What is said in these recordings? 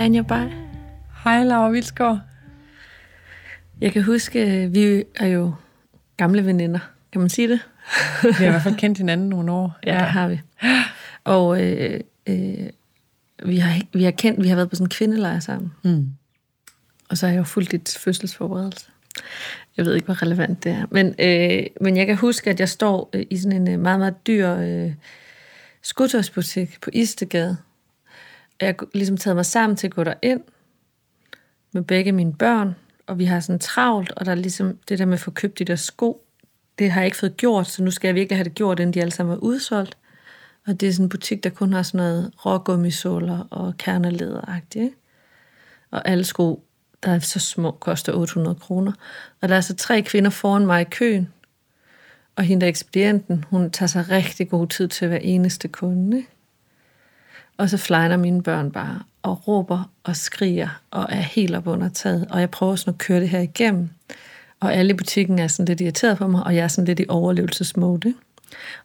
Anja Bay. Hej, Laura Vilsgaard. Jeg kan huske, vi er jo gamle veninder. Kan man sige det? Vi har i hvert fald kendt hinanden nogle år. Ja, ja. det har vi. Og øh, øh, vi, har, vi har kendt, vi har været på sådan en kvindelejr sammen. Mm. Og så har jeg jo fulgt dit fødselsforberedelse. Jeg ved ikke, hvor relevant det er. Men, øh, men jeg kan huske, at jeg står øh, i sådan en øh, meget, meget dyr øh, skudtøjsbutik på Istegade. Jeg har ligesom taget mig sammen til at gå ind med begge mine børn, og vi har sådan travlt, og der er ligesom det der med at få købt de der sko, det har jeg ikke fået gjort, så nu skal jeg virkelig have det gjort, inden de alle sammen er udsolgt. Og det er sådan en butik, der kun har sådan noget rågummisåler og kernelederagtigt. Og alle sko, der er så små, koster 800 kroner. Og der er så tre kvinder foran mig i køen. Og hende der ekspedienten, hun tager sig rigtig god tid til hver eneste kunde. Ikke? Og så flyner mine børn bare og råber og skriger og er helt op under taget. Og jeg prøver sådan at køre det her igennem. Og alle i butikken er sådan lidt irriteret på mig, og jeg er sådan lidt i overlevelsesmode.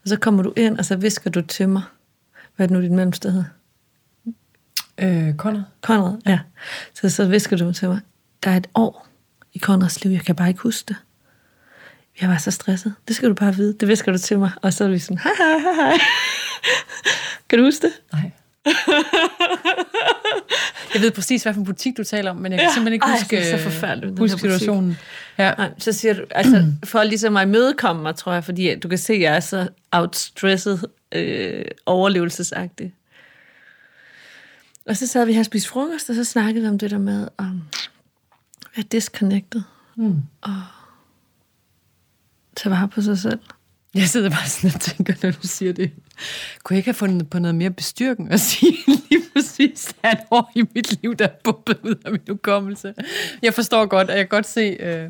Og så kommer du ind, og så visker du til mig. Hvad er det nu, dit mellemsted hedder? Øh, Conrad. Conrad, ja. Så, så visker du til mig. Der er et år i Conrads liv, jeg kan bare ikke huske det. Jeg var så stresset. Det skal du bare vide. Det visker du til mig. Og så er vi sådan, hej, hej, hej, hej. kan du huske det? Nej. Jeg ved præcis, hvad for en butik du taler om, men jeg kan ja. simpelthen ikke huske, Ej, er så forfærdeligt, huske situationen. Ja. Nej, så siger du, altså, for ligesom at imødekomme mig, tror jeg, fordi du kan se, at jeg er så outstresset, øh, overlevelsesagtig. Og så sad vi her og spiste frokost, og så snakkede vi om det der med at være disconnected. Mm. Og tage vare på sig selv. Jeg sidder bare sådan og tænker, når du siger det. Kunne jeg ikke have fundet på noget mere bestyrken at sige lige præcis, at et år i mit liv, der er bumpet ud af min hukommelse. Jeg forstår godt, og jeg kan godt se... Øh,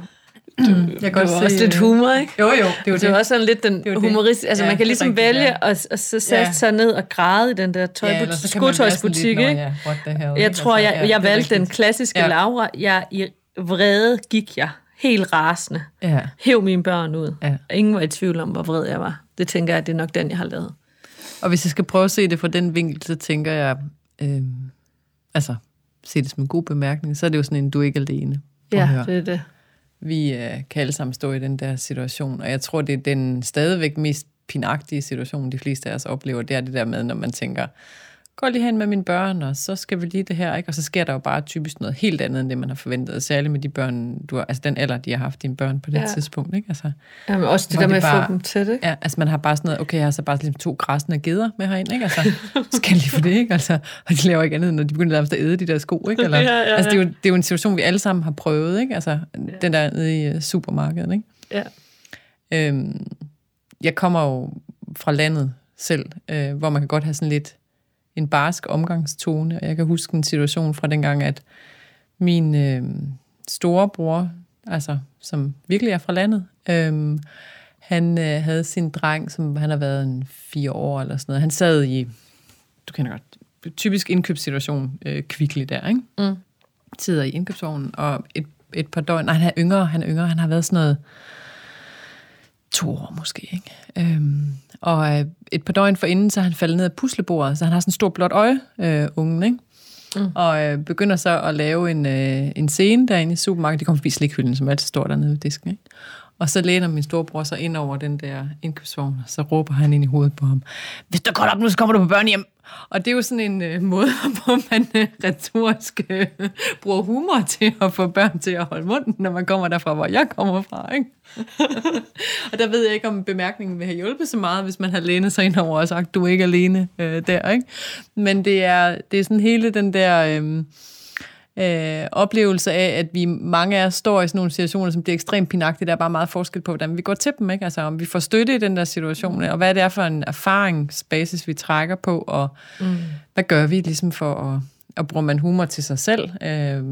du, jeg kan godt se, også lidt humor, ikke? Jo, jo, det er jo det. Det er også sådan lidt den humoristiske... Altså, ja, man kan ligesom rigtigt, vælge ja. at, at så sætte ja. sig ned og græde i den der tøj, ja, skotøjsbutik, ikke? Ja, jeg tror, jeg, jeg, jeg valgte den klassiske ja. Laura. Jeg, I vrede gik jeg helt rasende. Ja. Hæv mine børn ud. Ja. Ingen var i tvivl om, hvor vred jeg var. Det tænker jeg, det er nok den, jeg har lavet. Og hvis jeg skal prøve at se det fra den vinkel, så tænker jeg, øh, altså, se det som en god bemærkning, så er det jo sådan en, du er ikke alene. Ja, det er det. Vi øh, kan alle sammen stå i den der situation, og jeg tror, det er den stadigvæk mest pinagtige situation, de fleste af os oplever, det er det der med, når man tænker, går lige hen med mine børn, og så skal vi lige det her, ikke? Og så sker der jo bare typisk noget helt andet, end det man har forventet, særligt med de børn, du har, altså den alder, de har haft dine børn på det ja. tidspunkt, ikke? Altså, ja, men også det der med bare, at få dem til det. Ja, altså man har bare sådan noget, okay, jeg har så bare ligesom to græsne geder med herinde, ikke? Altså, skal jeg lige få det, ikke? Altså, og de laver ikke andet, når de begynder at æde de der sko, ikke? Eller, ja, ja, ja. Altså, det er, jo, det er jo en situation, vi alle sammen har prøvet, ikke? Altså, ja. den der nede i uh, supermarkedet, ikke? Ja. Øhm, jeg kommer jo fra landet selv, øh, hvor man kan godt have sådan lidt en barsk omgangstone. Og jeg kan huske en situation fra dengang, at min øh, storebror, altså som virkelig er fra landet, øh, han øh, havde sin dreng, som han har været en fire år eller sådan noget. Han sad i, du kender godt, typisk indkøbssituation, øh, kvickly der, ikke? Mm. Sidder i indkøbsvognen, og et, et par døgn, nej, han er yngre, han er yngre, han har været sådan noget, to år måske, ikke? Øhm, og øh, et par døgn for inden, så er han faldet ned af puslebordet, så han har sådan en stor blåt øje, øh, ungen, ikke? Mm. Og øh, begynder så at lave en, øh, en scene derinde i supermarkedet. De kommer forbi slikhylden, som altid står dernede ved disken, ikke? Og så læner min storebror så ind over den der indkøbsvogn, og så råber han ind i hovedet på ham, hvis du går op nu, så kommer du på børnehjem. Og det er jo sådan en øh, måde, hvor man øh, retorisk øh, bruger humor til at få børn til at holde munden, når man kommer derfra, hvor jeg kommer fra. Ikke? og der ved jeg ikke, om bemærkningen vil have hjulpet så meget, hvis man har lænet sig ind over og sagt, du er ikke alene øh, der. Ikke? Men det er, det er sådan hele den der... Øh, øh, oplevelse af, at vi mange af os står i sådan nogle situationer, som bliver ekstremt pinagtige. Der er bare meget forskel på, hvordan vi går til dem. Ikke? Altså om vi får støtte i den der situation, og hvad det er for en erfaringsbasis, vi trækker på, og mm. hvad gør vi ligesom for at og bruger man humor til sig selv. Øh,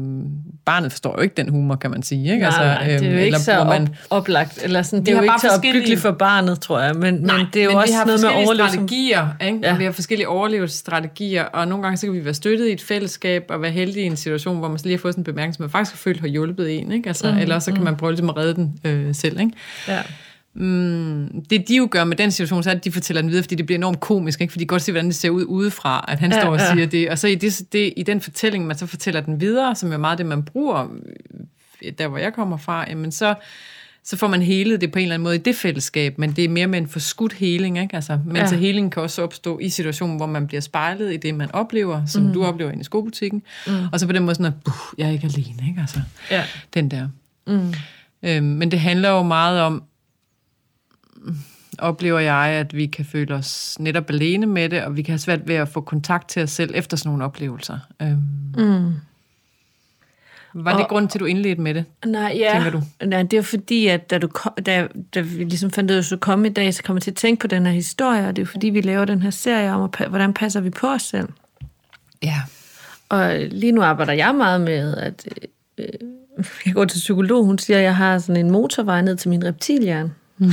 barnet forstår jo ikke den humor, kan man sige. Ikke? Nej, altså, nej, det er jo øh, ikke så man, oplagt. Eller sådan, det er jo ikke så opbyggeligt for barnet, tror jeg. Men, nej, men det er jo også noget med overlevelse. strategier. Ikke? Ja. Vi har forskellige overlevelsesstrategier, og nogle gange så kan vi være støttet i et fællesskab, og være heldige i en situation, hvor man lige har fået sådan en bemærkning, som man faktisk har følt har hjulpet en. Ikke? Altså, mm, eller så kan mm. man prøve ligesom at redde den øh, selv. Ikke? Ja. Mm, det de jo gør med den situation, så er at de fortæller den videre, fordi det bliver enormt komisk, ikke? fordi de kan godt se, hvordan det ser ud udefra, at han ja, står og ja. siger det. Og så i, det, det, i den fortælling, man så fortæller den videre, som er meget det, man bruger, der hvor jeg kommer fra, jamen så, så får man helet det på en eller anden måde i det fællesskab, men det er mere med en forskudt heling, ikke? Altså, men ja. så heling kan også opstå i situationen, hvor man bliver spejlet i det, man oplever, som mm. du oplever inde i skobutikken, mm. og så på den måde sådan, at jeg er ikke alene, ikke? Altså, ja. den der. Mm. Øhm, men det handler jo meget om, oplever jeg, at vi kan føle os netop alene med det, og vi kan have svært ved at få kontakt til os selv efter sådan nogle oplevelser. Øhm. Mm. Var det og, grund til, at du indledte med det, nej, ja, tænker du? Nej, det er fordi, at da, du kom, da, da vi ligesom fandt ud af, at du kom i dag, så kommer jeg til at tænke på den her historie, og det er fordi, vi laver den her serie om, hvordan passer vi på os selv. Ja. Og lige nu arbejder jeg meget med, at øh, jeg går til psykolog, hun siger, at jeg har sådan en motorvej ned til min reptilhjerne. Mm.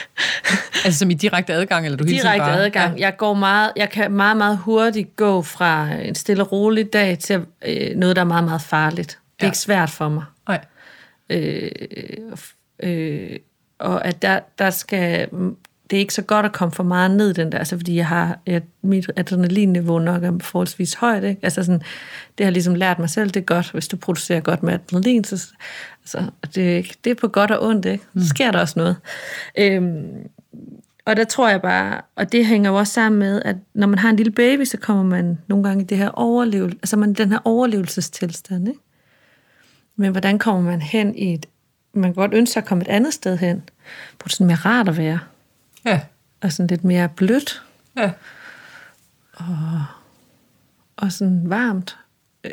altså som i direkte adgang, eller du hele Direkte bare... adgang. Ja. Jeg, går meget, jeg kan meget, meget hurtigt gå fra en stille og rolig dag til øh, noget, der er meget, meget farligt. Det er ja. ikke svært for mig. Nej. Øh, øh, og at der, der skal det er ikke så godt at komme for meget ned den der, altså fordi jeg har, jeg, mit adrenalinniveau nok er forholdsvis højt, ikke? Altså sådan, det har ligesom lært mig selv, det er godt, hvis du producerer godt med adrenalin, så altså, det, det er på godt og ondt, ikke? Så mm. sker der også noget. Øhm, og der tror jeg bare, og det hænger jo også sammen med, at når man har en lille baby, så kommer man nogle gange i det her overlevelse, altså man den her overlevelsestilstand, ikke? Men hvordan kommer man hen i et, man kan godt ønske sig at komme et andet sted hen, hvor det sådan mere rart at være. Ja. Og sådan lidt mere blødt. Ja. Og, og sådan varmt.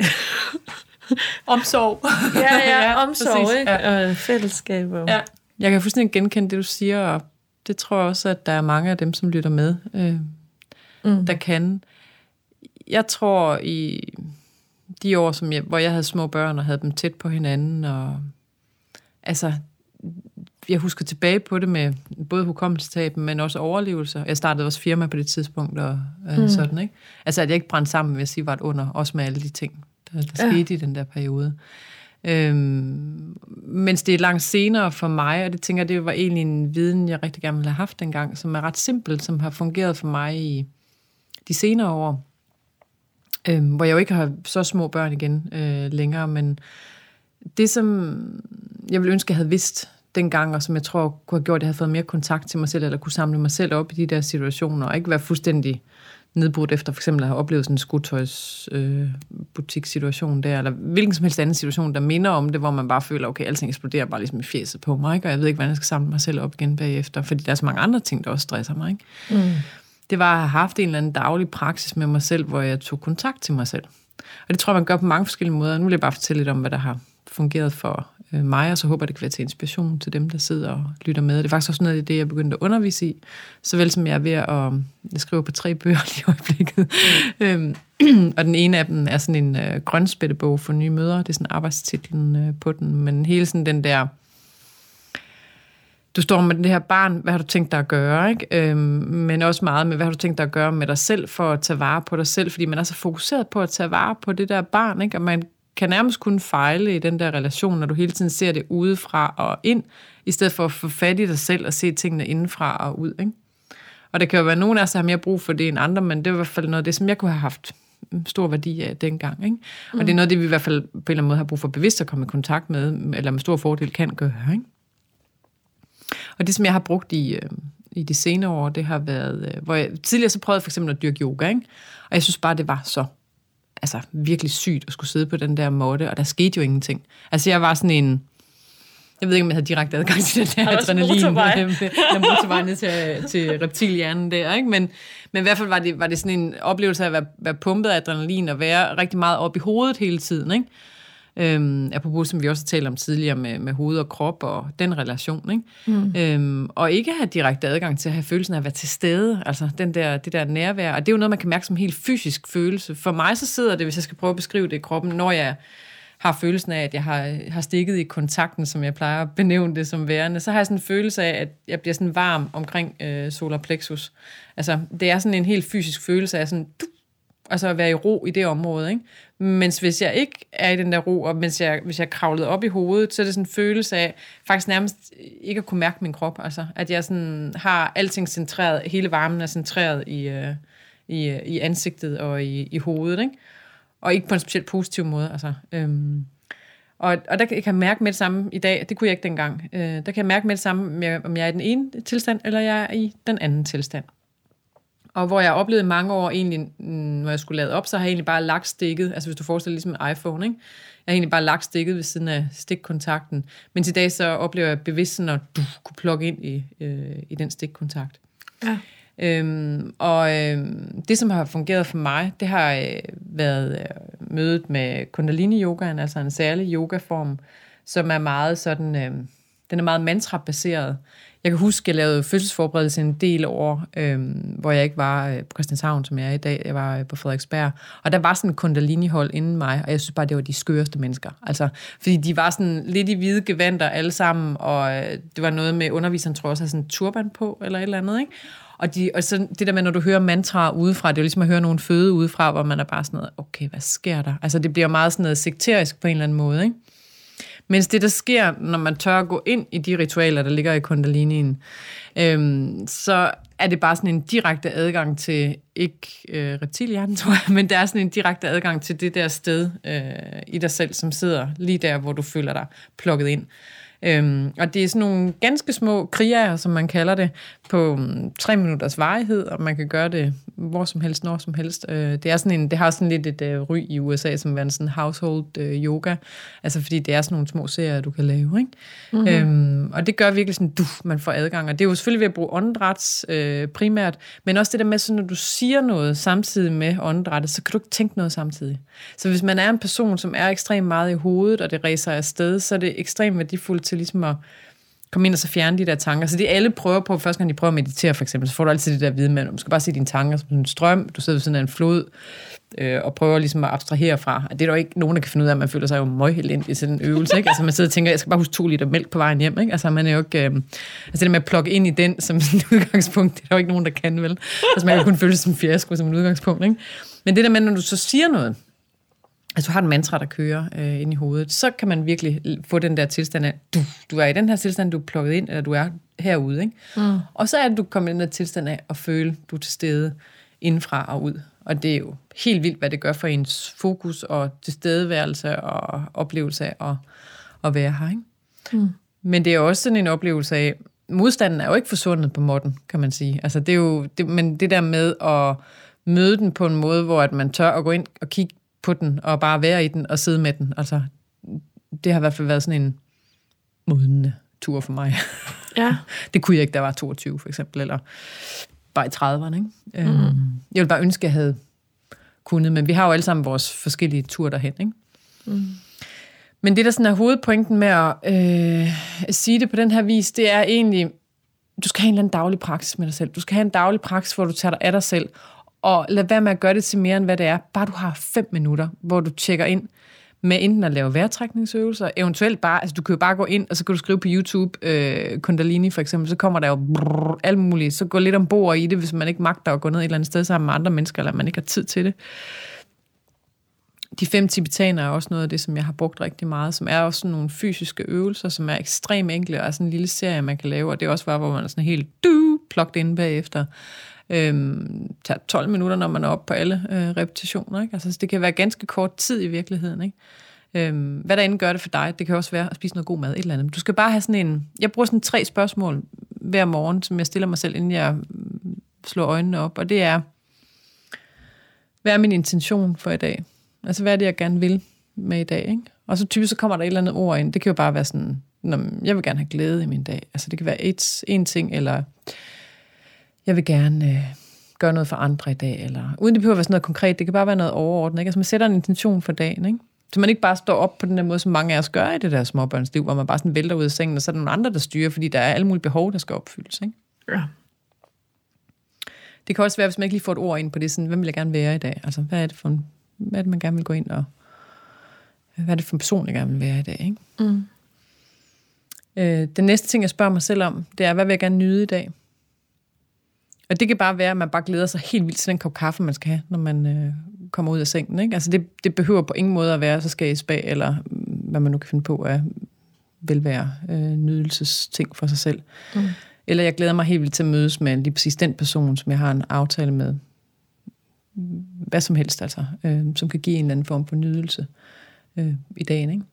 omsorg. ja, ja, ja omsorg, præcis. ikke? Ja. Og fællesskab. Og... Ja. Jeg kan fuldstændig genkende det, du siger, og det tror jeg også, at der er mange af dem, som lytter med, øh, mm. der kan. Jeg tror, i de år, som jeg, hvor jeg havde små børn og havde dem tæt på hinanden, og altså, jeg husker tilbage på det med både hukommelsestab, men også overlevelser. Jeg startede også firma på det tidspunkt, og øh, mm. sådan, ikke? Altså, at jeg ikke brændte sammen, vil jeg sige, var et under, også med alle de ting, der, der ja. skete i den der periode. Øhm, mens det er langt senere for mig, og det tænker jeg, det var egentlig en viden, jeg rigtig gerne ville have haft dengang, som er ret simpel, som har fungeret for mig i de senere år, øhm, hvor jeg jo ikke har så små børn igen øh, længere, men det, som jeg ville ønske, jeg havde vidst dengang, og som jeg tror kunne have gjort, at jeg havde fået mere kontakt til mig selv, eller kunne samle mig selv op i de der situationer, og ikke være fuldstændig nedbrudt efter for eksempel at have oplevet sådan en skudtøjs øh, der, eller hvilken som helst anden situation, der minder om det, hvor man bare føler, okay, alting eksploderer bare ligesom i fjeset på mig, ikke? og jeg ved ikke, hvordan jeg skal samle mig selv op igen bagefter, fordi der er så mange andre ting, der også stresser mig. Ikke? Mm. Det var at have haft en eller anden daglig praksis med mig selv, hvor jeg tog kontakt til mig selv. Og det tror jeg, man gør på mange forskellige måder. Nu vil jeg bare fortælle lidt om, hvad der har fungeret for øh, mig, og så håber jeg, det kan være til inspiration til dem, der sidder og lytter med. Det er faktisk også noget af det, jeg begyndte at undervise i, såvel som jeg er ved at jeg skriver på tre bøger lige i øjeblikket. Mm. og den ene af dem er sådan en øh, grønspættebog for nye møder. Det er sådan arbejdstitlen øh, på den, men hele sådan den der du står med det her barn, hvad har du tænkt dig at gøre, ikke? Øhm, men også meget med, hvad har du tænkt dig at gøre med dig selv, for at tage vare på dig selv, fordi man er så fokuseret på at tage vare på det der barn, ikke? og man kan nærmest kun fejle i den der relation, når du hele tiden ser det udefra og ind, i stedet for at få fat i dig selv og se tingene indenfra og ud. Ikke? Og det kan jo være, at nogen af os har mere brug for det end andre, men det er i hvert fald noget af det, som jeg kunne have haft stor værdi af dengang. Ikke? Og mm. det er noget det, vi i hvert fald på en eller anden måde har brug for bevidst at komme i kontakt med, eller med stor fordel kan gøre. Ikke? Og det, som jeg har brugt i, øh, i de senere år, det har været, øh, hvor jeg tidligere så prøvede for eksempel at dyrke yoga, ikke? og jeg synes bare, det var så altså, virkelig sygt at skulle sidde på den der måtte, og der skete jo ingenting. Altså, jeg var sådan en... Jeg ved ikke, om jeg havde direkte adgang til den der adrenalin. Motorvej. Der motorvej ned til, til reptilhjernen der, ikke? Men, men i hvert fald var det, var det sådan en oplevelse af at være, være pumpet af adrenalin og være rigtig meget op i hovedet hele tiden, ikke? Øhm, apropos, som vi også talte om tidligere med, med hoved og krop og den relation. Ikke? Mm. Øhm, og ikke have direkte adgang til at have følelsen af at være til stede, altså den der, det der nærvær. Og det er jo noget, man kan mærke som en helt fysisk følelse. For mig så sidder det, hvis jeg skal prøve at beskrive det i kroppen, når jeg har følelsen af, at jeg har, har stikket i kontakten, som jeg plejer at benævne det som værende, så har jeg sådan en følelse af, at jeg bliver sådan varm omkring øh, solar plexus. Altså, det er sådan en helt fysisk følelse af sådan, du, Altså at være i ro i det område, ikke? Men hvis jeg ikke er i den der ro, og mens jeg, hvis jeg kravlede kravlet op i hovedet, så er det sådan en følelse af faktisk nærmest ikke at kunne mærke min krop. Altså at jeg sådan har alting centreret, hele varmen er centreret i, øh, i, øh, i ansigtet og i, i hovedet, ikke? Og ikke på en specielt positiv måde, altså. Øhm, og, og der kan jeg mærke med det samme i dag, det kunne jeg ikke dengang, øh, der kan jeg mærke med det samme, om jeg er i den ene tilstand, eller jeg er i den anden tilstand. Og hvor jeg oplevede mange år egentlig, mm, når jeg skulle lade op, så har jeg egentlig bare lagt stikket, altså hvis du forestiller dig ligesom en iPhone, ikke? Jeg har egentlig bare lagt stikket ved siden af stikkontakten. Men i dag så oplever jeg bevidst sådan at du kunne plukke ind i, øh, i den stikkontakt. Ja. Øhm, og øhm, det, som har fungeret for mig, det har øh, været øh, mødet med kundalini-yogaen, altså en særlig yogaform, som er meget sådan, øh, den er meget mantra-baseret. Jeg kan huske, at jeg lavede fødselsforberedelse en del år, øh, hvor jeg ikke var øh, på Christianshavn, som jeg er i dag. Jeg var øh, på Frederiksberg. Og der var sådan en kundalini-hold inden mig, og jeg synes bare, det var de skøreste mennesker. Altså, fordi de var sådan lidt i hvide gevanter alle sammen, og øh, det var noget med underviseren, tror jeg også, havde sådan en turban på, eller et eller andet, ikke? Og, de, og så det der med, når du hører mantra udefra, det er jo ligesom at høre nogen føde udefra, hvor man er bare sådan noget, okay, hvad sker der? Altså det bliver meget sådan noget sekterisk på en eller anden måde, ikke? Mens det, der sker, når man tør at gå ind i de ritualer, der ligger i kundalinien, øhm, så er det bare sådan en direkte adgang til, ikke øh, reptilhjernen, tror jeg, men det er sådan en direkte adgang til det der sted øh, i dig selv, som sidder lige der, hvor du føler dig plukket ind. Øhm, og det er sådan nogle ganske små kriger, som man kalder det, på um, tre minutters varighed, og man kan gøre det hvor som helst, når som helst. Øh, det, er sådan en, det har sådan lidt et øh, ry i USA, som er sådan household øh, yoga, altså fordi det er sådan nogle små serier, du kan lave. Ikke? Mm-hmm. Øhm, og det gør virkelig sådan, du, man får adgang. Og det er jo selvfølgelig ved at bruge åndedræts øh, primært, men også det der med, så når du siger noget samtidig med åndedrættet, så kan du ikke tænke noget samtidig. Så hvis man er en person, som er ekstremt meget i hovedet, og det ræser afsted, så er det ekstremt værdifuldt til ligesom at komme ind og så fjerne de der tanker. Så det alle prøver på, første gang de prøver at meditere for eksempel, så får du altid det der viden med, du skal bare se dine tanker som en strøm, du sidder ved sådan en flod, øh, og prøver ligesom at abstrahere fra. Det er der jo ikke nogen, der kan finde ud af, at man føler sig jo møghelend i sådan en øvelse. Ikke? Altså man sidder og tænker, jeg skal bare huske to liter mælk på vejen hjem. Ikke? Altså man er jo ikke... Øh, altså det med at plukke ind i den som en udgangspunkt, det er der jo ikke nogen, der kan vel. Altså man kan kun føle sig som en fiasko som en udgangspunkt. Ikke? Men det der med, når du så siger noget, altså har en mantra, der kører øh, ind i hovedet, så kan man virkelig få den der tilstand af, du, du er i den her tilstand, du er plukket ind, eller du er herude. Ikke? Mm. Og så er det, du kommer i den der tilstand af at føle, du er til stede indfra og ud. Og det er jo helt vildt, hvad det gør for ens fokus og tilstedeværelse og oplevelse af at, at være her. Ikke? Mm. Men det er også sådan en oplevelse af, modstanden er jo ikke forsvundet på måtten, kan man sige. Altså det er jo, det, men det der med at møde den på en måde, hvor at man tør at gå ind og kigge på den, og bare være i den og sidde med den. Altså, det har i hvert fald været sådan en modende tur for mig. Ja. det kunne jeg ikke, da jeg var 22 for eksempel, eller bare i 30'erne. Ikke? Mm. Øhm, jeg ville bare ønske, at jeg havde kunnet, men vi har jo alle sammen vores forskellige tur derhen. Ikke? Mm. Men det, der sådan er hovedpointen med at øh, sige det på den her vis, det er egentlig, du skal have en eller anden daglig praksis med dig selv. Du skal have en daglig praksis, hvor du tager dig af dig selv, og lad være med at gøre det til mere, end hvad det er. Bare du har fem minutter, hvor du tjekker ind med enten at lave vejrtrækningsøvelser, eventuelt bare, altså du kan jo bare gå ind, og så kan du skrive på YouTube, øh, Kundalini for eksempel, så kommer der jo brrr, alt muligt, så gå lidt ombord i det, hvis man ikke magter at gå ned et eller andet sted sammen med andre mennesker, eller man ikke har tid til det. De fem tibetaner er også noget af det, som jeg har brugt rigtig meget, som er også sådan nogle fysiske øvelser, som er ekstremt enkle, og er sådan en lille serie, man kan lave, og det er også bare, hvor man er sådan helt du, plukket ind bagefter. Øhm, tager 12 minutter, når man er oppe på alle øh, repetitioner. Ikke? Altså, det kan være ganske kort tid i virkeligheden. Ikke? Øhm, hvad der end gør det for dig, det kan også være at spise noget god mad, et eller andet. du skal bare have sådan en... Jeg bruger sådan tre spørgsmål hver morgen, som jeg stiller mig selv, inden jeg mm, slår øjnene op, og det er, hvad er min intention for i dag? Altså, hvad er det, jeg gerne vil med i dag? Ikke? Og så typisk så kommer der et eller andet ord ind. Det kan jo bare være sådan, jeg vil gerne have glæde i min dag. Altså, det kan være et, en ting, eller jeg vil gerne øh, gøre noget for andre i dag, eller uden det behøver at være sådan noget konkret, det kan bare være noget overordnet. Ikke? Altså man sætter en intention for dagen, ikke? Så man ikke bare står op på den der måde, som mange af os gør i det der småbørnsliv, hvor man bare sådan vælter ud af sengen, og så er der nogle andre, der styrer, fordi der er alle mulige behov, der skal opfyldes. Ikke? Ja. Det kan også være, hvis man ikke lige får et ord ind på det, sådan, hvem vil jeg gerne være i dag? Altså, hvad er det for en, hvad er det, man gerne vil gå ind og... Hvad er det for en person, jeg gerne vil være i dag? Ikke? Mm. Øh, den næste ting, jeg spørger mig selv om, det er, hvad vil jeg gerne nyde i dag? Og det kan bare være, at man bare glæder sig helt vildt til den kop kaffe, man skal have, når man øh, kommer ud af sengen. Ikke? Altså det, det behøver på ingen måde at være, så skal jeg i spa, eller hvad man nu kan finde på af velvære, øh, nydelsesting for sig selv. Mm. Eller jeg glæder mig helt vildt til at mødes med lige præcis den person, som jeg har en aftale med. Hvad som helst, altså. Øh, som kan give en eller anden form for nydelse øh, i dagen. Ikke?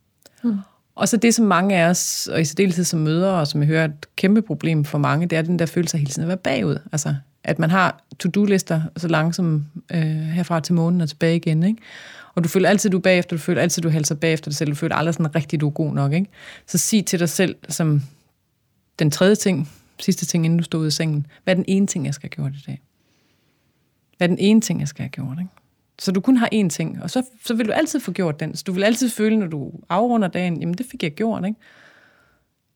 Mm. Og så det, som mange af os, og i særdeleshed som mødre, og som jeg hører et kæmpe problem for mange, det er den der følelse af hele tiden at være bagud. Altså, at man har to-do-lister så langsomt øh, herfra til månen og tilbage igen, ikke? Og du føler altid, du er bagefter, du føler altid, du halser bagefter dig selv, du føler aldrig sådan rigtig, du er god nok, ikke? Så sig til dig selv, som den tredje ting, sidste ting, inden du stod ud af sengen, hvad er den ene ting, jeg skal have gjort i dag? Hvad er den ene ting, jeg skal have gjort, ikke? Så du kun har én ting, og så, så vil du altid få gjort den. Så du vil altid føle, når du afrunder dagen, jamen det fik jeg gjort, ikke?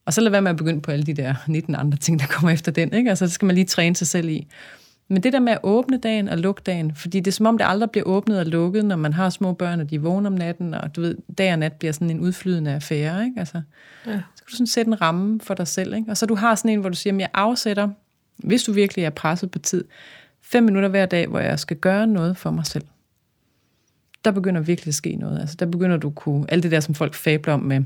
Og så lad være med at begynde på alle de der 19 andre ting, der kommer efter den, ikke? Altså det skal man lige træne sig selv i. Men det der med at åbne dagen og lukke dagen, fordi det er som om, det aldrig bliver åbnet og lukket, når man har små børn, og de vågner om natten, og du ved, dag og nat bliver sådan en udflydende affære, ikke? Altså, ja. så kan du sådan sætte en ramme for dig selv, ikke? Og så du har sådan en, hvor du siger, at jeg afsætter, hvis du virkelig er presset på tid, fem minutter hver dag, hvor jeg skal gøre noget for mig selv der begynder virkelig at ske noget. Altså, der begynder du kunne, alt det der, som folk fabler om med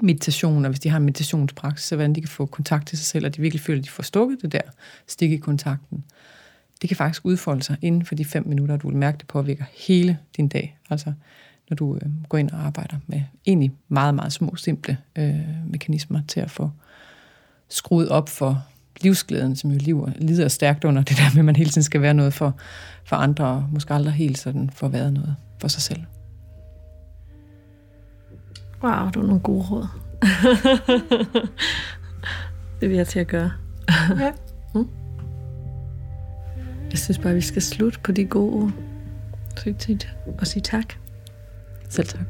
meditation, og hvis de har en meditationspraksis, så hvordan de kan få kontakt til sig selv, og de virkelig føler, at de får stukket det der stik i kontakten. Det kan faktisk udfolde sig inden for de fem minutter, du vil mærke, det påvirker hele din dag. Altså, når du øh, går ind og arbejder med egentlig meget, meget små, simple øh, mekanismer til at få skruet op for livsglæden, som jo liver, lider stærkt under det der med, at man hele tiden skal være noget for, for andre, og måske aldrig helt sådan for at være noget for sig selv. Wow, du er nogle gode råd. det vil jeg til at gøre. ja. Mm. Jeg synes bare, vi skal slutte på de gode ord. Og sige tak. Selv tak.